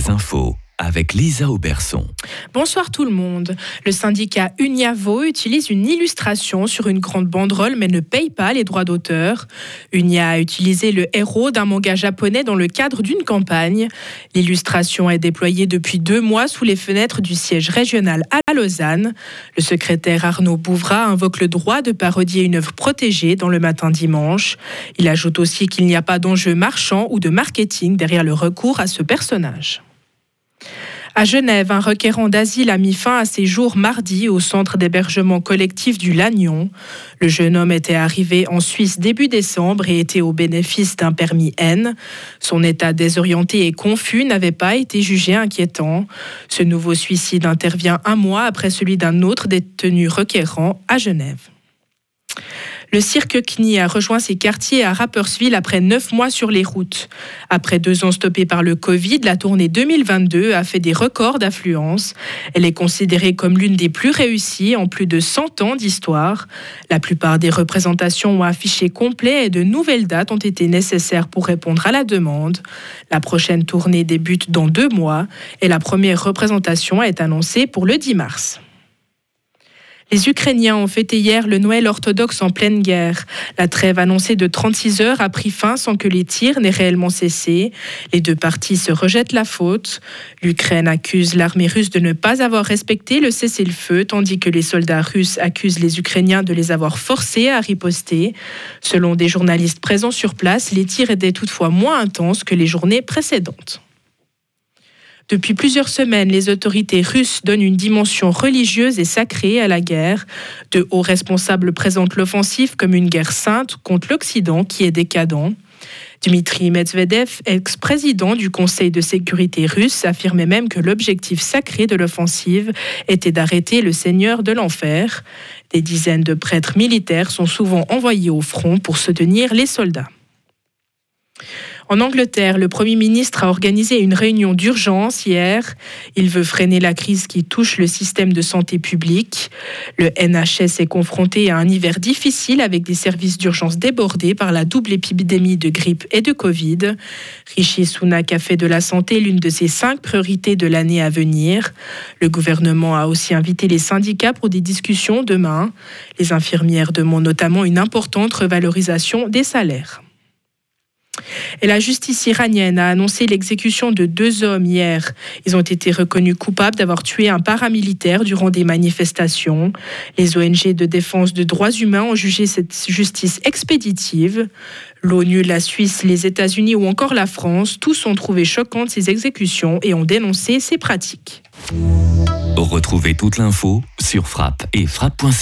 Infos avec Lisa Auberson. Bonsoir tout le monde. Le syndicat Uniavo utilise une illustration sur une grande banderole mais ne paye pas les droits d'auteur. Unia a utilisé le héros d'un manga japonais dans le cadre d'une campagne. L'illustration est déployée depuis deux mois sous les fenêtres du siège régional à Lausanne. Le secrétaire Arnaud Bouvra invoque le droit de parodier une œuvre protégée dans le matin dimanche. Il ajoute aussi qu'il n'y a pas d'enjeu marchand ou de marketing derrière le recours à ce personnage. À Genève, un requérant d'asile a mis fin à ses jours mardi au centre d'hébergement collectif du Lannion. Le jeune homme était arrivé en Suisse début décembre et était au bénéfice d'un permis N. Son état désorienté et confus n'avait pas été jugé inquiétant. Ce nouveau suicide intervient un mois après celui d'un autre détenu requérant à Genève. Le cirque Knie a rejoint ses quartiers à Rapperswil après neuf mois sur les routes. Après deux ans stoppés par le Covid, la tournée 2022 a fait des records d'affluence. Elle est considérée comme l'une des plus réussies en plus de 100 ans d'histoire. La plupart des représentations ont affiché complet et de nouvelles dates ont été nécessaires pour répondre à la demande. La prochaine tournée débute dans deux mois et la première représentation est annoncée pour le 10 mars. Les Ukrainiens ont fêté hier le Noël orthodoxe en pleine guerre. La trêve annoncée de 36 heures a pris fin sans que les tirs n'aient réellement cessé. Les deux parties se rejettent la faute. L'Ukraine accuse l'armée russe de ne pas avoir respecté le cessez-le-feu, tandis que les soldats russes accusent les Ukrainiens de les avoir forcés à riposter. Selon des journalistes présents sur place, les tirs étaient toutefois moins intenses que les journées précédentes. Depuis plusieurs semaines, les autorités russes donnent une dimension religieuse et sacrée à la guerre. De hauts responsables présentent l'offensive comme une guerre sainte contre l'Occident qui est décadent. Dmitri Medvedev, ex-président du Conseil de sécurité russe, affirmait même que l'objectif sacré de l'offensive était d'arrêter le Seigneur de l'enfer. Des dizaines de prêtres militaires sont souvent envoyés au front pour soutenir les soldats. En Angleterre, le Premier ministre a organisé une réunion d'urgence hier. Il veut freiner la crise qui touche le système de santé publique. Le NHS est confronté à un hiver difficile avec des services d'urgence débordés par la double épidémie de grippe et de Covid. Rishi Sunak a fait de la santé l'une de ses cinq priorités de l'année à venir. Le gouvernement a aussi invité les syndicats pour des discussions demain. Les infirmières demandent notamment une importante revalorisation des salaires. Et la justice iranienne a annoncé l'exécution de deux hommes hier. Ils ont été reconnus coupables d'avoir tué un paramilitaire durant des manifestations. Les ONG de défense de droits humains ont jugé cette justice expéditive. L'ONU, la Suisse, les États-Unis ou encore la France, tous ont trouvé choquantes ces exécutions et ont dénoncé ces pratiques. Retrouvez toute l'info sur frappe et frappe.ca.